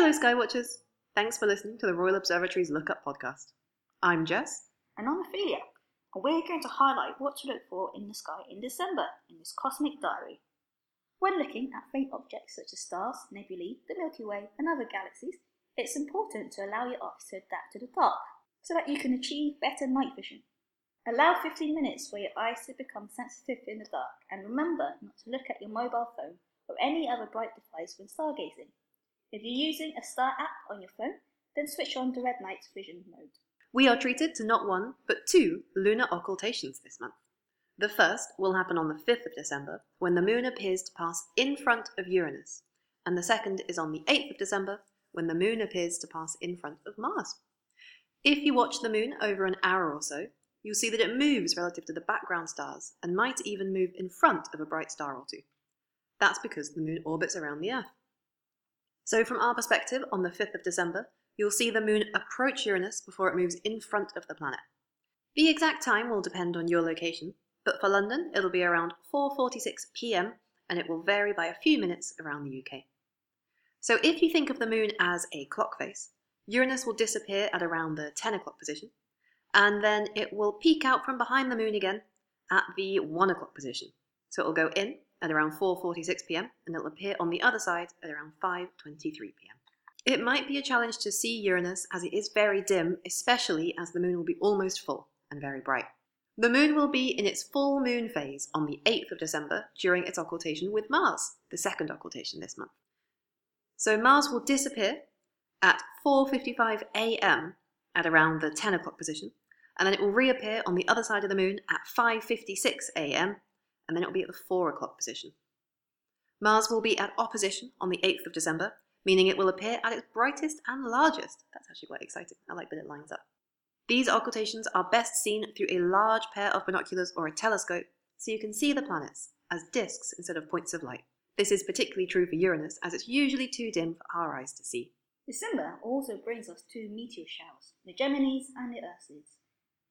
Hello, Skywatchers. Thanks for listening to the Royal Observatory's Look Up podcast. I'm Jess. And I'm Ophelia, and we're going to highlight what to look for in the sky in December in this cosmic diary. When looking at faint objects such as stars, nebulae, the Milky Way, and other galaxies, it's important to allow your eyes to adapt to the dark so that you can achieve better night vision. Allow 15 minutes for your eyes to become sensitive in the dark, and remember not to look at your mobile phone or any other bright device when stargazing. If you're using a star app on your phone, then switch on the red night vision mode. We are treated to not one, but two lunar occultations this month. The first will happen on the 5th of December, when the moon appears to pass in front of Uranus, and the second is on the 8th of December, when the moon appears to pass in front of Mars. If you watch the moon over an hour or so, you'll see that it moves relative to the background stars and might even move in front of a bright star or two. That's because the moon orbits around the Earth. So, from our perspective, on the 5th of December, you'll see the moon approach Uranus before it moves in front of the planet. The exact time will depend on your location, but for London, it'll be around 4:46 p.m. and it will vary by a few minutes around the UK. So, if you think of the moon as a clock face, Uranus will disappear at around the 10 o'clock position, and then it will peek out from behind the moon again at the 1 o'clock position. So it will go in at around 4:46 p.m. and it'll appear on the other side at around 5:23 p.m. It might be a challenge to see Uranus as it is very dim, especially as the moon will be almost full and very bright. The moon will be in its full moon phase on the 8th of December during its occultation with Mars, the second occultation this month. So Mars will disappear at 4:55 a.m. at around the 10 o'clock position, and then it will reappear on the other side of the moon at 5:56 a.m. and then it will be at the 4 o'clock position. Mars will be at opposition on the 8th of December, meaning it will appear at its brightest and largest. That's actually quite exciting. I like that it lines up. These occultations are best seen through a large pair of binoculars or a telescope, so you can see the planets as disks instead of points of light. This is particularly true for Uranus, as it's usually too dim for our eyes to see. December also brings us two meteor showers, the Geminids and the Ursids.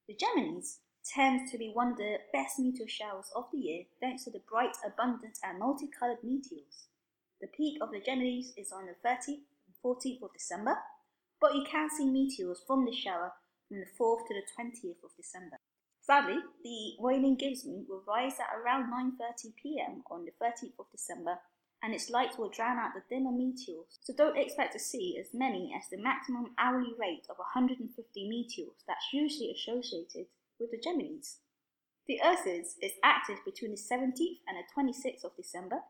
The Geminids tend to be one of the best meteor showers of the year thanks to the bright, abundant, and multicolored meteors. The peak of the Geminids is on the 13th and 14th of December, but you can see meteors from the shower from the 4th to the 20th of December. Sadly, the waning gibbous will rise at around 9.30 pm on the 13th of December and its light will drown out the dimmer meteors, so don't expect to see as many as the maximum hourly rate of 150 meteors that's usually associated with the Geminids. The Ursids is active between the 17th and the 26th of December,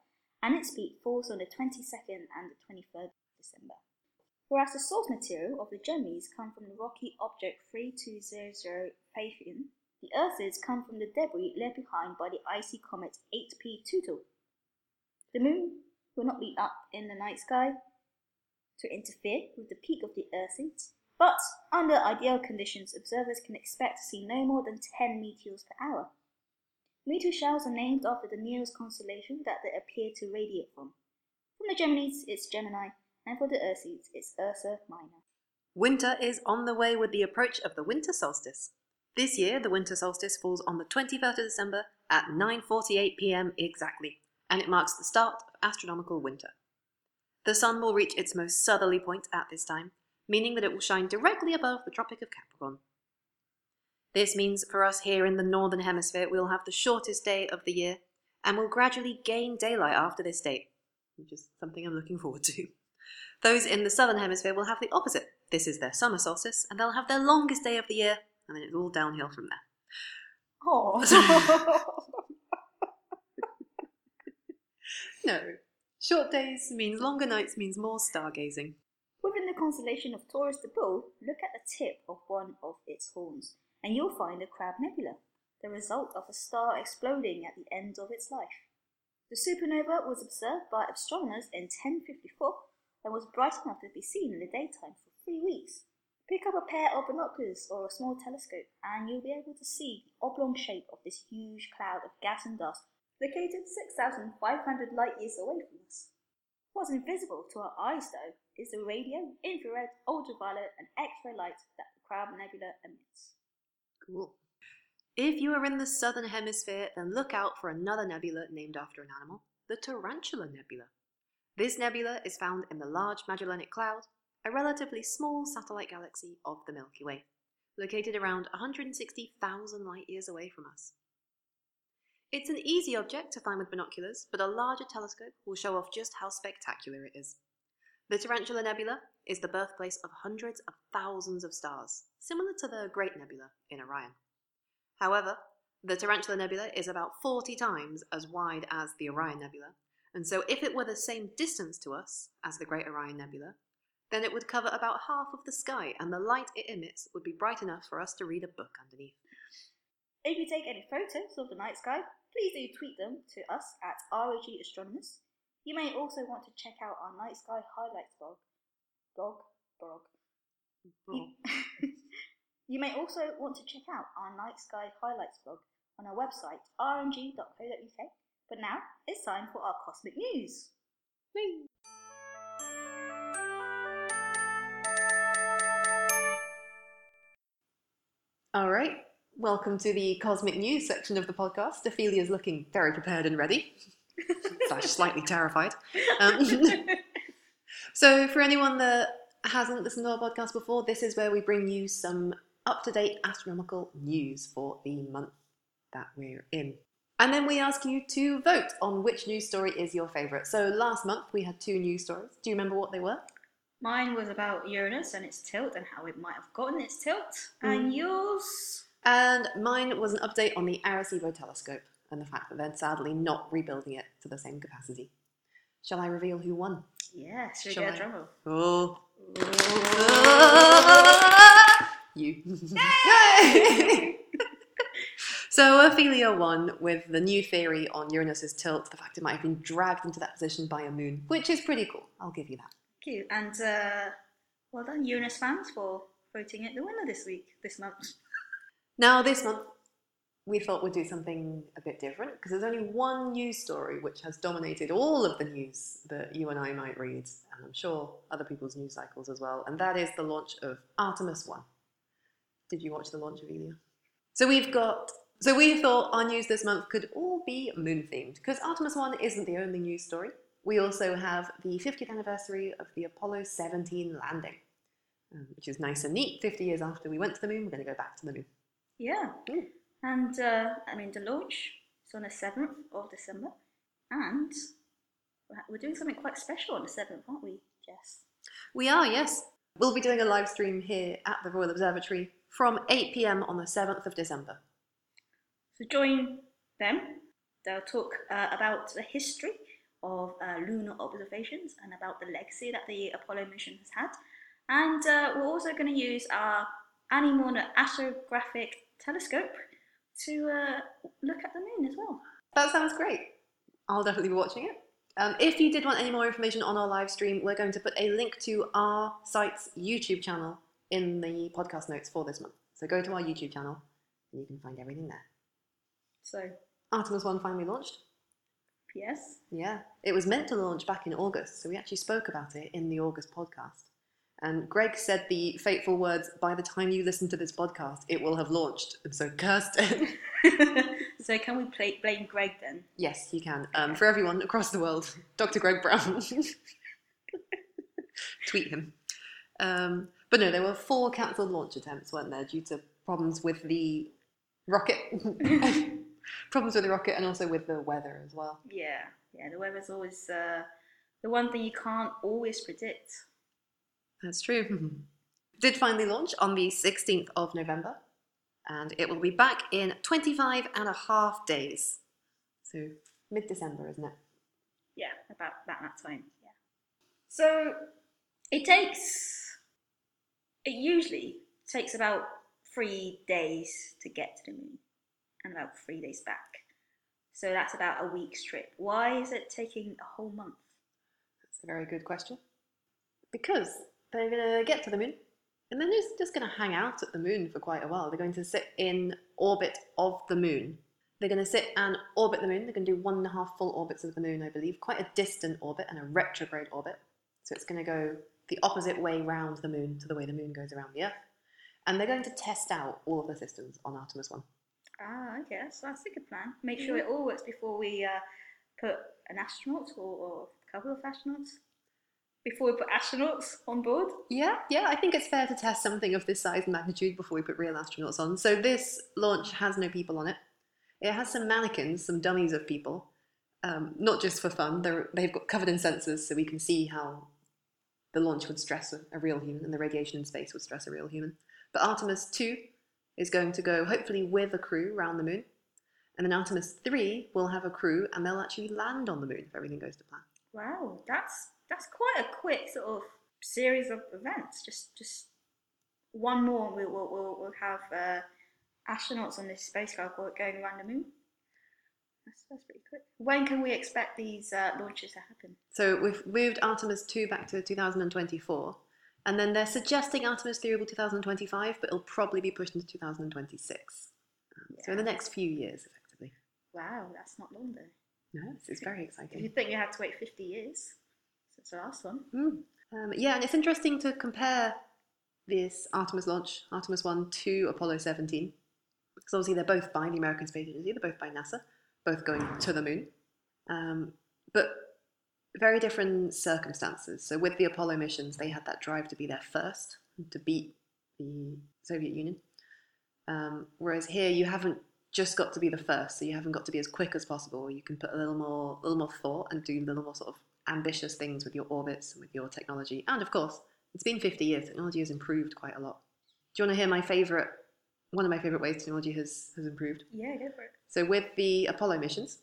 and its peak falls on the 22nd and the 23rd of December. Whereas the source material of the Geminids come from the rocky object 3200 Phaethon, the Ursids come from the debris left behind by the icy comet 8P Tuttle. The moon will not be up in the night sky to interfere with the peak of the Ursids, but under ideal conditions, observers can expect to see no more than 10 meteors per hour. Meteor showers are named after the nearest constellation that they appear to radiate from. From the Geminids, it's Gemini, and for the Ursids, it's Ursa Minor. Winter is on the way with the approach of the winter solstice. This year, the winter solstice falls on the 21st of December at 9:48 p.m. exactly, and it marks the start of astronomical winter. The sun will reach its most southerly point at this time, meaning that it will shine directly above the Tropic of Capricorn. This means for us here in the northern hemisphere, we'll have the shortest day of the year and will gradually gain daylight after this date, which is something I'm looking forward to. Those in the southern hemisphere will have the opposite. This is their summer solstice, and they'll have their longest day of the year, and then it's all downhill from there. Oh, No. Short days means longer nights means more stargazing. Within the constellation of Taurus the Bull, look at the tip of one of its horns, and you'll find the Crab Nebula, the result of a star exploding at the end of its life. The supernova was observed by astronomers in 1054 and was bright enough to be seen in the daytime for three weeks. Pick up a pair of binoculars or a small telescope, and you'll be able to see the oblong shape of this huge cloud of gas and dust located 6,500 light years away from us. What's invisible to our eyes, though, is the radio, infrared, ultraviolet, and X-ray light that the Crab Nebula emits. Cool. If you are in the southern hemisphere, then look out for another nebula named after an animal, the Tarantula Nebula. This nebula is found in the Large Magellanic Cloud, a relatively small satellite galaxy of the Milky Way, located around 160,000 light years away from us. It's an easy object to find with binoculars, but a larger telescope will show off just how spectacular it is. The Tarantula Nebula is the birthplace of hundreds of thousands of stars, similar to the Great Nebula in Orion. However, the Tarantula Nebula is about 40 times as wide as the Orion Nebula, and so if it were the same distance to us as the Great Orion Nebula, then it would cover about half of the sky, and the light it emits would be bright enough for us to read a book underneath. If you take any photos of the night sky, please do tweet them to us at ROG Astronomers. You may also want to check out our night sky highlights blog. Blog? Blog. You, you may also want to check out our night sky highlights blog on our website rmg.co.uk. But now it's time for our cosmic news. Whee! All right, welcome to the cosmic news section of the podcast. Ophelia's looking very prepared and ready, slash slightly terrified. Um, so, for anyone that hasn't listened to our podcast before, this is where we bring you some up to date astronomical news for the month that we're in. And then we ask you to vote on which news story is your favourite. So, last month we had two news stories. Do you remember what they were? Mine was about Uranus and its tilt and how it might have gotten its tilt. And yours? And mine was an update on the Arecibo telescope and the fact that they're sadly not rebuilding it to the same capacity. Shall I reveal who won? Yeah, should we Shall I? drum roll? Oh. you. Yay! so Ophelia won with the new theory on Uranus's tilt, the fact it might have been dragged into that position by a moon, which is pretty cool. I'll give you that. Cute. And uh, well done, Uranus fans, for voting it the winner this week, this month. Now, this month, we thought we'd do something a bit different because there's only one news story which has dominated all of the news that you and I might read, and I'm sure other people's news cycles as well, and that is the launch of Artemis 1. Did you watch the launch, Amelia? So we've got. So we thought our news this month could all be moon themed because Artemis 1 isn't the only news story. We also have the 50th anniversary of the Apollo 17 landing, um, which is nice and neat. 50 years after we went to the moon, we're going to go back to the moon. Yeah. Mm. And uh, I mean, the launch is on the 7th of December. And we're doing something quite special on the 7th, aren't we, Jess? We are, yes. We'll be doing a live stream here at the Royal Observatory from 8 pm on the 7th of December. So join them. They'll talk uh, about the history of uh, lunar observations and about the legacy that the Apollo mission has had. And uh, we're also going to use our Annie Maunder astrographic telescope to uh, look at the moon as well. That sounds great. I'll definitely be watching it. Um, if you did want any more information on our live stream, we're going to put a link to our site's YouTube channel in the podcast notes for this month. So go to our YouTube channel and you can find everything there. So, Artemis 1 finally launched. P.S. Yeah, it was meant to launch back in August, so we actually spoke about it in the August podcast. And Greg said the fateful words, by the time you listen to this podcast, it will have launched. And so, Kirsten. so can we play, blame Greg then? yes, you can. Um, for everyone across the world, Dr. Greg Brown. Tweet him. Um, but no, there were four cancelled launch attempts, weren't there, due to problems with the rocket. problems with the rocket and also with the weather as well. Yeah, yeah. The weather's always uh, the one thing you can't always predict. That's true. Did finally launch on the 16th of November, and it will be back in 25 and a half days. So mid December, isn't it? Yeah, about about that time. Yeah. So it takes. It usually takes about three days to get to the moon, and about three days back. So that's about a week's trip. Why is it taking a whole month? That's a very good question. Because they're going to get to the moon, and then just, just going to hang out at the moon for quite a while. They're going to sit in orbit of the moon. They're going to sit and orbit the moon. They're going to do one and a half full orbits of the moon, I believe, quite a distant orbit and a retrograde orbit. So it's going to go the opposite way round the moon to the way the moon goes around the Earth. And they're going to test out all of the systems on Artemis 1. Ah, okay, that's, that's a good plan. Make sure it all works before we uh, put an astronaut or, or a couple of astronauts before we put astronauts on board. Yeah, yeah, I think it's fair to test something of this size and magnitude before we put real astronauts on. So this launch has no people on it. It has some mannequins, some dummies of people, um, not just for fun. They're, they've got covered in sensors so we can see how the launch would stress a, a real human and the radiation in space would stress a real human. But Artemis 2 is going to go hopefully with a crew around the moon. And then Artemis 3 will have a crew and they'll actually land on the moon if everything goes to plan. Wow, that's that's quite a quick sort of series of events. Just just one more, we'll we'll, we'll, we'll have uh, astronauts on this spacecraft going around the moon. That's, that's pretty quick. When can we expect these uh, launches to happen? So we've moved Artemis 2 back to 2024. And then they're suggesting Artemis 3 will be 2025, but it'll probably be pushed into 2026. Um, So in the next few years, effectively. Wow, that's not long though. No, this is very If exciting. you think you have to wait 50 years since the last one. Mm. Um, yeah, and it's interesting to compare this Artemis launch, Artemis 1, to Apollo 17. Because obviously they're both by the American Space Agency, they're both by NASA, both going to the moon. Um, but very different circumstances. So with the Apollo missions, they had that drive to be there first, to beat the Soviet Union. Um, whereas here, you haven't just got to be the first, so you haven't got to be as quick as possible. You can put a little more, a little more thought and do a little more sort of ambitious things with your orbits and with your technology. And of course, it's been 50 years. Technology has improved quite a lot. Do you want to hear my favorite? One of my favorite ways technology has has improved. Yeah, go for it. So with the Apollo missions,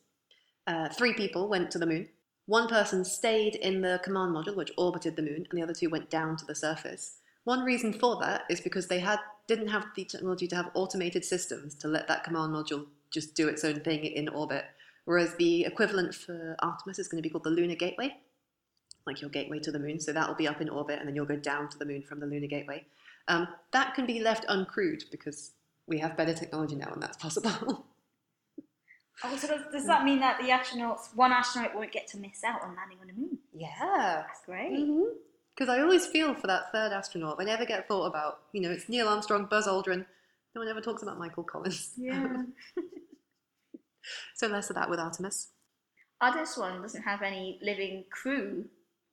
uh, three people went to the moon. One person stayed in the command module, which orbited the moon, and the other two went down to the surface. One reason for that is because they had didn't have the technology to have automated systems to let that command module just do its own thing in orbit. Whereas the equivalent for Artemis is going to be called the Lunar Gateway, like your gateway to the moon. So that will be up in orbit, and then you'll go down to the moon from the Lunar Gateway. Um, that can be left uncrewed because we have better technology now, and that's possible. Oh, so does, does that mean that the astronauts, one astronaut won't get to miss out on landing on the moon? yeah. That's great. Because I always feel for that third astronaut. They never get thought about. You know, it's Neil Armstrong, Buzz Aldrin. No one ever talks about Michael Collins. Yeah. so less of that with Artemis. Artemis one doesn't have any living crew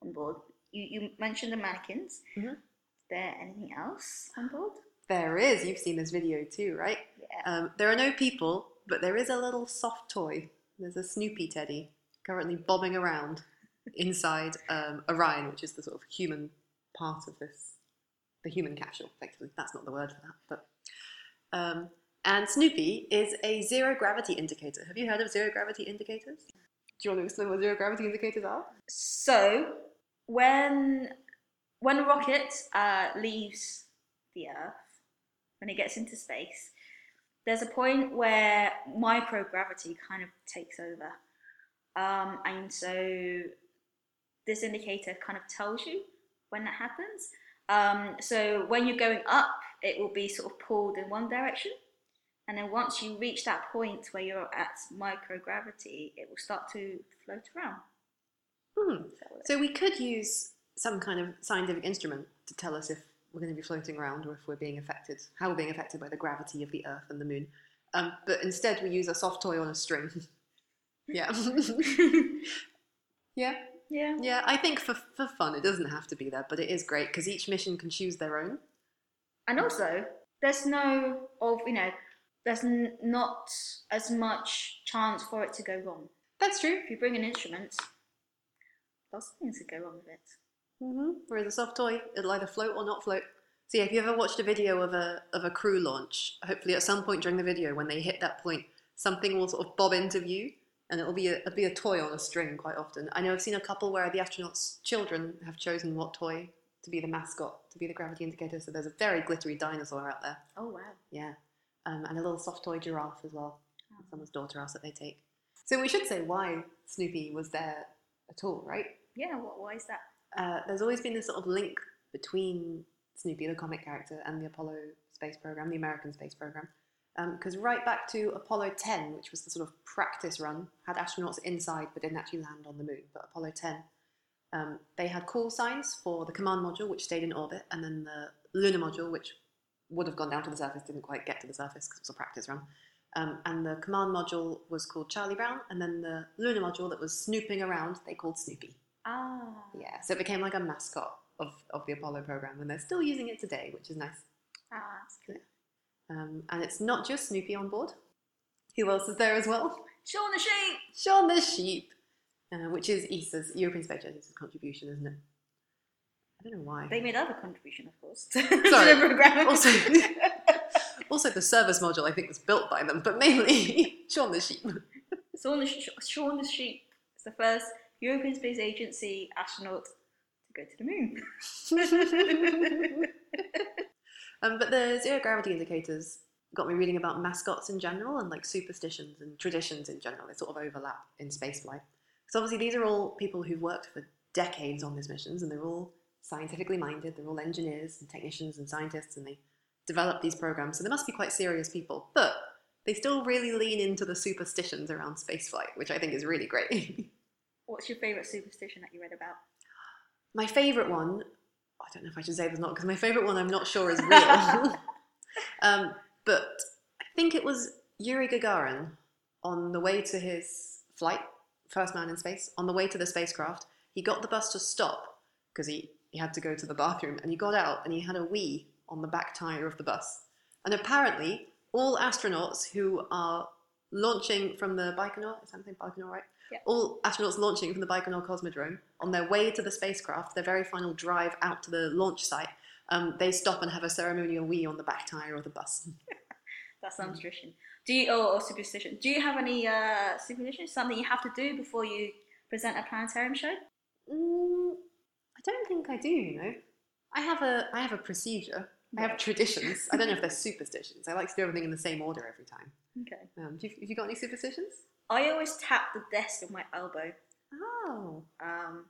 on board. You, you mentioned the mannequins. Mhm. Is there anything else on board? There is. You've seen this video too, right? Yeah. Um, there are no people, but there is a little soft toy. There's a Snoopy teddy currently bobbing around inside um, Orion, which is the sort of human part of this, the human capsule, effectively. That's not the word for that, but. Um, and Snoopy is a zero gravity indicator. Have you heard of zero gravity indicators? Do you want to explain what zero gravity indicators are? So, when when a rocket uh, leaves the Earth, when it gets into space, there's a point where microgravity kind of takes over, um, and so this indicator kind of tells you when that happens. Um, so when you're going up, it will be sort of pulled in one direction, and then once you reach that point where you're at microgravity, it will start to float around. Hmm. Is that what it- So we could use some kind of scientific instrument to tell us if we're going to be floating around or if we're being affected, how we're being affected by the gravity of the Earth and the Moon. Um, but instead, we use a soft toy on a string. yeah. yeah. Yeah. Yeah. I think for, for fun, it doesn't have to be there, but it is great because each mission can choose their own. And also, there's no of you know, there's n- not as much chance for it to go wrong. That's true. If you bring an instrument, lots of things could go wrong with it. hmm Whereas a soft toy, it'll either float or not float. So yeah, if you ever watched a video of a of a crew launch, hopefully at some point during the video, when they hit that point, something will sort of bob into view, and it'll be a it'll be a toy on a string quite often. I know I've seen a couple where the astronauts' children have chosen what toy to be the mascot, to be the gravity indicator. So there's a very glittery dinosaur out there. Oh wow. Yeah, um, and a little soft toy giraffe as well. Someone's daughter house that they take. So we should say why Snoopy was there at all, right? Yeah. What? Why is that? uh, there's always been this sort of link between Snoopy, the comic character, and the Apollo space program, the American space program. Because right back to Apollo 10, which was the sort of practice run, had astronauts inside but didn't actually land on the moon. But Apollo 10, um, they had call signs for the command module, which stayed in orbit, and then the lunar module, which would have gone down to the surface, didn't quite get to the surface because it was a practice run. Um, and the command module was called Charlie Brown, and then the lunar module that was snooping around, they called Snoopy. Ah. Yeah, so it became like a mascot of, of the Apollo program, and they're still using it today, which is nice. Ah, that's good. Um, and it's not just Snoopy on board. Who else is there as well? Shaun the sheep. Shaun the Sheep, uh, which is ESA's European Space Agency's contribution, isn't it? I don't know why. They made other contribution, of course, to Sorry. the program. Also, also the service module I think was built by them, but mainly Shaun the Sheep. Shaun the, Sh- Shaun the sheep is the first European Space Agency astronaut to go to the moon. um, but the zero gravity indicators got me reading about mascots in general and like superstitions and traditions in general. They sort of overlap in spaceflight. So obviously these are all people who've worked for decades on these missions and they're all scientifically minded. They're all engineers and technicians and scientists and they develop these programs. So they must be quite serious people. But they still really lean into the superstitions around spaceflight, which I think is really great. What's your favourite superstition that you read about? my favourite one, I don't know if I should say this or not, because my favourite one I'm not sure is real. um, but I think it was Yuri Gagarin on the way to his flight, first man in space, on the way to the spacecraft. He got the bus to stop because he, he had to go to the bathroom and he got out and he had a wee on the back tire of the bus. And apparently, all astronauts who are launching from the Baikonur, is that Baikonur, right? Yeah. All astronauts launching from the Baikonur Cosmodrome on their way to the spacecraft, their very final drive out to the launch site, um, they stop and have a ceremonial wee on the back tire of the bus. That's some tradition. Do you or, or superstition? Do you have any uh, superstition? Something you have to do before you present a planetarium show? Mm, don't think I do. You know, I have a I have a procedure. I have traditions. I don't know if they're superstitions. I like to do everything in the same order every time. Okay. Um, do you, have you got any superstitions? I always tap the desk with my elbow. Oh, Um,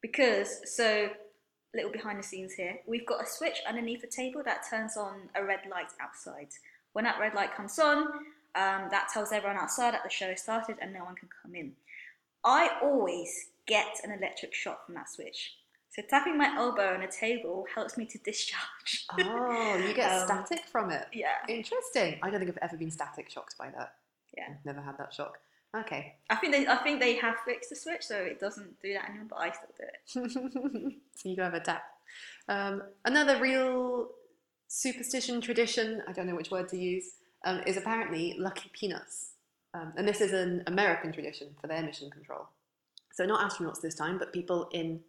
because so little behind the scenes here, we've got a switch underneath the table that turns on a red light outside. When that red light comes on, um, that tells everyone outside that the show has started and no one can come in. I always get an electric shock from that switch. So tapping my elbow on a table helps me to discharge. oh, you get Um, static from it. yeah. Interesting. I don't think I've ever been static shocked by that. Yeah. I've never had that shock. Okay. I think they I think they have fixed the switch so it doesn't do that anymore, but I still do it. so you go have a tap. Um, another real superstition tradition, I don't know which word to use, um, is apparently lucky peanuts. Um, and this is an American tradition for their mission control. So not astronauts this time, but people in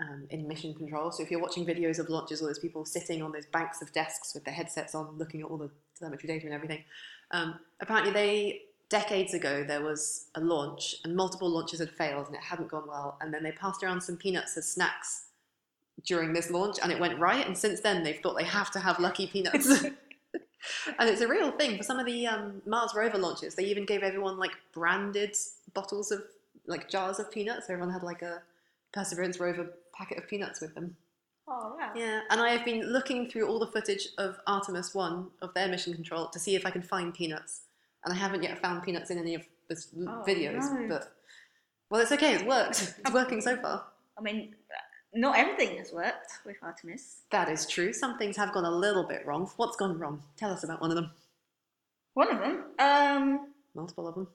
um, in mission control. So if you're watching videos of launches, all those people sitting on those banks of desks with their headsets on, looking at all the telemetry data and everything. Um, apparently, they decades ago there was a launch, and multiple launches had failed, and it hadn't gone well. And then they passed around some peanuts as snacks during this launch, and it went right. And since then, they've thought they have to have lucky peanuts. and it's a real thing for some of the um, Mars rover launches. They even gave everyone like branded bottles of like jars of peanuts. Everyone had like a Perseverance rover packet of peanuts with them. Oh wow. Yeah, and I have been looking through all the footage of Artemis 1 of their mission control to see if I can find peanuts. And I haven't yet found peanuts in any of the Oh, videos, no. but well, it's okay, it's worked. It's working so far. I mean not everything has worked with Artemis. That is true. Some things have gone a little bit wrong. What's gone wrong? Tell us about one of them. One of them, um, Multiple of them.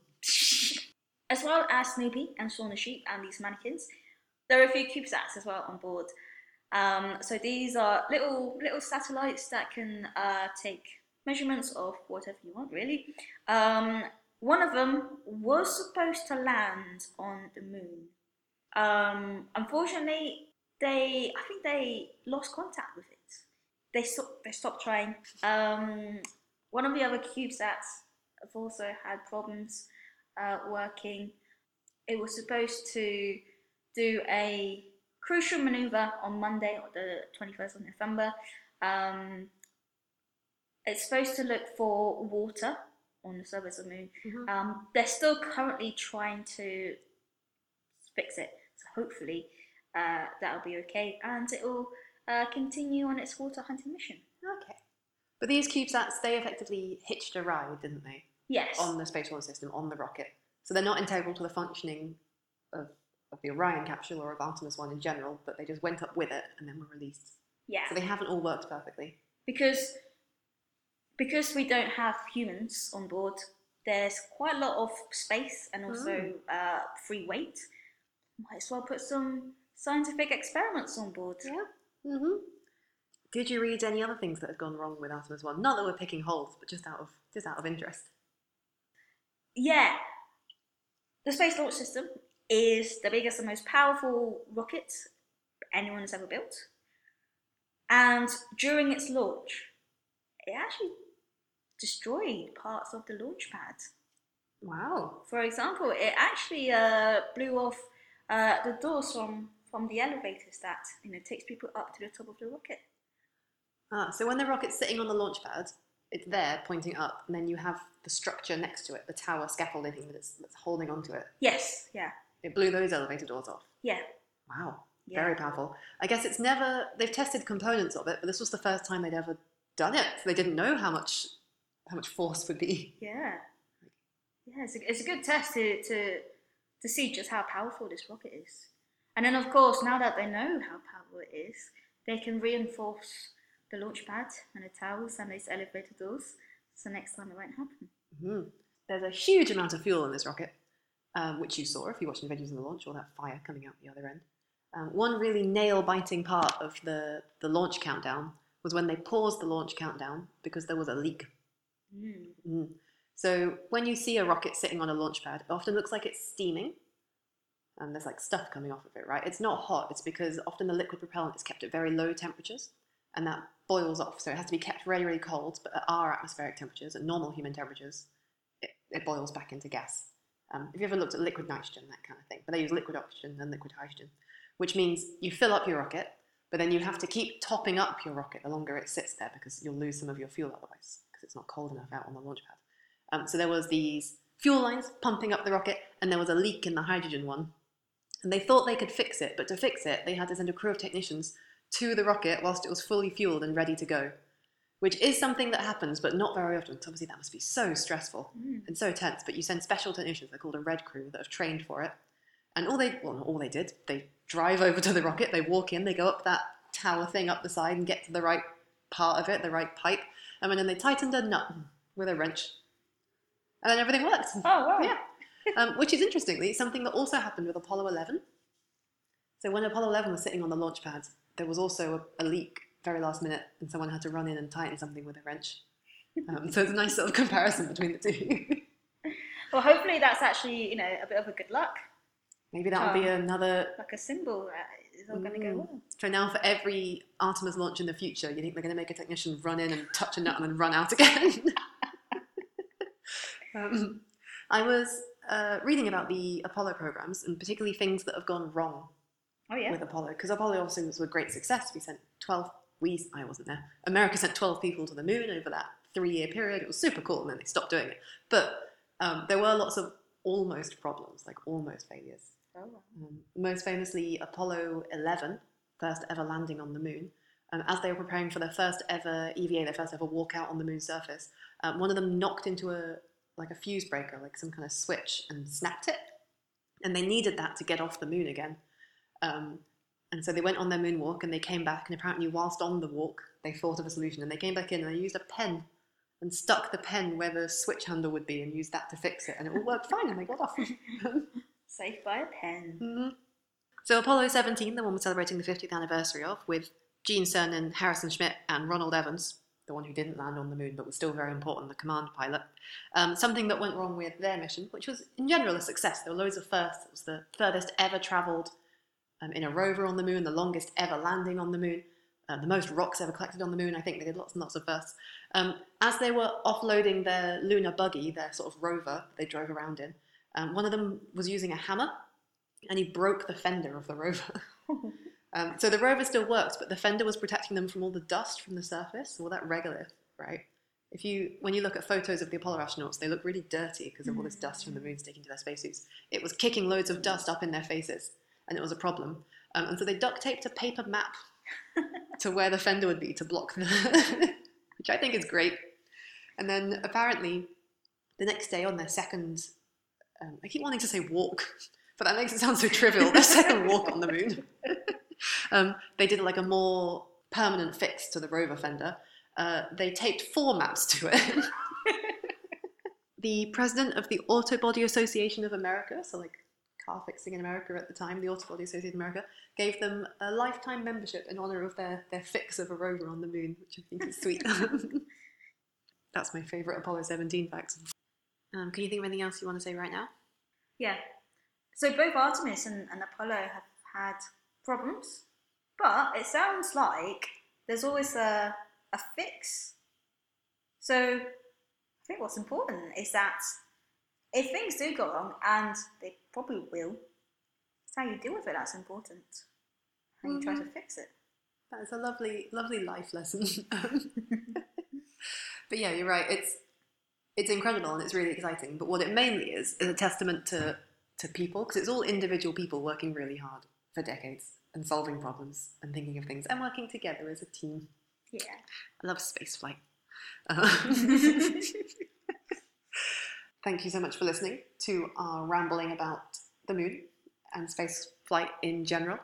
as well as Snoopy and Shaun the Sheep and these mannequins, there are a few CubeSats as well on board. Um, so these are little little satellites that can uh, take measurements of whatever you want, really. Um, one of them was supposed to land on the moon. Um, unfortunately, they I think they lost contact with it. They stopped they stopped trying. Um, one of the other CubeSats have also had problems uh, working. It was supposed to do a crucial maneuver on Monday, or the 21st of November. Um, it's supposed to look for water on the surface of the moon. Mhm. Um, they're still currently trying to fix it, so hopefully uh, that'll be okay, and it will uh, continue on its water hunting mission. Okay. But these CubeSats, they effectively hitched a ride, didn't they? Yes. On the Space Launch System, on the rocket. So they're not integral to the functioning of, of the Orion capsule or of Artemis 1 in general, but they just went up with it and then were released. yeah. So they haven't all worked perfectly. because because we don't have humans on board, there's quite a lot of space and also Mm. uh, free weight. Might as well put some scientific experiments on board. Yeah. Mm-hmm. Did you read any other things that had gone wrong with Artemis One? Not that we're picking holes, but just out of just out of interest. Yeah. The Space Launch System is the biggest and most powerful rocket anyone has ever built. And during its launch, it actually destroyed parts of the launch pad. Wow. For example, it actually uh, blew off uh, the doors from, from the elevators that you know takes people up to the top of the rocket. Ah, so when the rocket's sitting on the launch pad, it's there pointing up, and then you have the structure next to it, the tower scaffolding thing that's, that's holding onto it. Yes, yeah, It blew those elevator doors off. yeah, Wow. Yeah. Very powerful. I guess it's never, they've tested components of it, but this was the first time they'd ever done it. So they didn't know how much, how much force would be. yeah, yeah. It's a, it's a good test to, to to see just how powerful this rocket is. And then, of course, now that they know how powerful it is, they can reinforce the launch pad and the towers and these elevator doors. So next time it won't happen. Mhm. There's a huge amount of fuel in this rocket, um, which you saw if you watched the videos in the launch, all that fire coming out the other end. Um, one really nail-biting part of the, the launch countdown was when they paused the launch countdown because there was a leak. Mm. Mm. So when you see a rocket sitting on a launch pad, it often looks like it's steaming. And there's like stuff coming off of it, right? It's not hot. It's because often the liquid propellant is kept at very low temperatures, and that boils off. So it has to be kept really, really cold. But at our atmospheric temperatures, at normal human temperatures, it, it boils back into gas. Um, have you ever looked at liquid nitrogen, that kind of thing? But they use liquid oxygen and liquid hydrogen, which means you fill up your rocket, but then you have to keep topping up your rocket the longer it sits there because you'll lose some of your fuel otherwise because it's not cold enough out on the launch pad. Um, so there was these fuel lines pumping up the rocket, and there was a leak in the hydrogen one. And they thought they could fix it, but to fix it, they had to send a crew of technicians to the rocket whilst it was fully fueled and ready to go, which is something that happens, but not very often. So obviously, that must be so stressful Mm. and so tense. But you send special technicians, they're called a red crew, that have trained for it. And all they, well, not all they did, they drive over to the rocket, they walk in, they go up that tower thing up the side and get to the right part of it, the right pipe, and then they tightened a nut with a wrench. And then everything worked. Oh wow! Yeah. Um, which is interestingly something that also happened with Apollo 11. So when Apollo 11 was sitting on the launch pad, there was also a, a leak very last minute, and someone had to run in and tighten something with a wrench. Um, so it's a nice sort of comparison between the two. Well, hopefully that's actually you know a bit of a good luck, Maybe that would be Oh. another. like a symbol that is all going to go Mm. well. So now for every Artemis launch in the future, you think they're going to make a technician run in and touch a nut and then run out again? um, I was uh, reading about the Apollo programs and particularly things that have gone wrong Oh yeah. with Apollo because Apollo obviously was a great success. We sent 12, we, I wasn't there, America sent 12 people to the moon over that three year period. It was super cool and then they stopped doing it. But um, there were lots of almost problems, like almost failures. Oh, wow. Um, most famously, Apollo 11, first ever landing on the moon. Um, as they were preparing for their first ever EVA, their first ever walkout on the moon's surface, um, one of them knocked into a like a fuse breaker, like some kind of switch, and snapped it. And they needed that to get off the moon again. Um, and so they went on their moonwalk and they came back. And apparently, whilst on the walk, they thought of a solution. And they came back in and they used a pen and stuck the pen where the switch handle would be and used that to fix it. And it all worked fine. And they got off. Saved by a pen. Mhm. So Apollo 17, the one we're celebrating the 50th anniversary of, with Gene Cernan, Harrison Schmitt, and Ronald Evans, the one who didn't land on the moon but was still very important, the command pilot. Um, something that went wrong with their mission, which was in general a success. There were loads of firsts. It was the furthest ever travelled um, in a rover on the moon, the longest ever landing on the moon, uh, the most rocks ever collected on the moon. I think they did lots and lots of firsts. Um, as they were offloading their lunar buggy, their sort of rover they drove around in, um, one of them was using a hammer and he broke the fender of the rover. um, so the rover still works, but the fender was protecting them from all the dust from the surface, all that regolith, right? If you, when you look at photos of the Apollo astronauts, they look really dirty because of all this dust from the moon sticking to their spacesuits. It was kicking loads of dust up in their faces, and it was a problem. Um, and so they duct taped a paper map to where the fender would be to block the, which I think is great. And then apparently, the next day on their second, um, I keep wanting to say walk, but that makes it sound so trivial. Their second walk on the moon, um, they did like a more permanent fix to the rover fender, uh, they taped four maps to it. the president of the Auto Body Association of America, so like car fixing in America at the time, the Auto Body Association America, gave them a lifetime membership in honor of their, their fix of a rover on the moon, which I think is sweet. That's my favorite Apollo 17 fact. Um, can you think of anything else you want to say right now? Yeah. So both Artemis and, and Apollo have had problems, but it sounds like there's always a, a fix. So I think what's important is that if things do go wrong, and they probably will, it's how you deal with it that's important. How you try to fix it. That is a lovely, lovely life lesson. but yeah, you're right. It's it's incredible and it's really exciting. But what it mainly is is a testament to to people because it's all individual people working really hard for decades and solving problems and thinking of things and working together as a team. Yeah. I love spaceflight. Uh, thank you so much for listening to our rambling about the moon and space flight in general.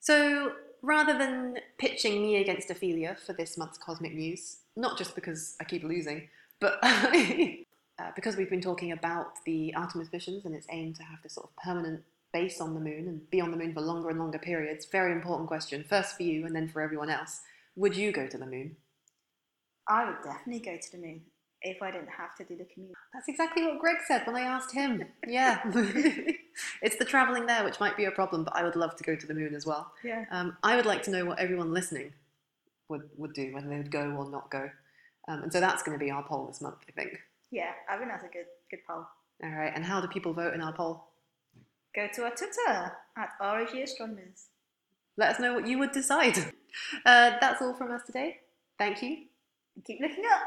So, rather than pitching me against Ophelia for this month's Cosmic News, not just because I keep losing, but uh, because we've been talking about the Artemis missions and its aim to have this sort of permanent base on the moon and be on the moon for longer and longer periods, very important question, first for you and then for everyone else. Would you go to the moon? I would definitely go to the moon if I didn't have to do the commute. That's exactly what Greg said when I asked him. Yeah. it's the travelling there which might be a problem, but I would love to go to the moon as well. Yeah. Um, I would like to know what everyone listening would, would do, whether they would go or not go. Um, and so that's going to be our poll this month, I think. Yeah, I think that's a good good poll. All right. And how do people vote in our poll? Go to our Twitter at ROG Astronomers. Let us know what you would decide. Uh, that's all from us today. Thank you. Keep looking up.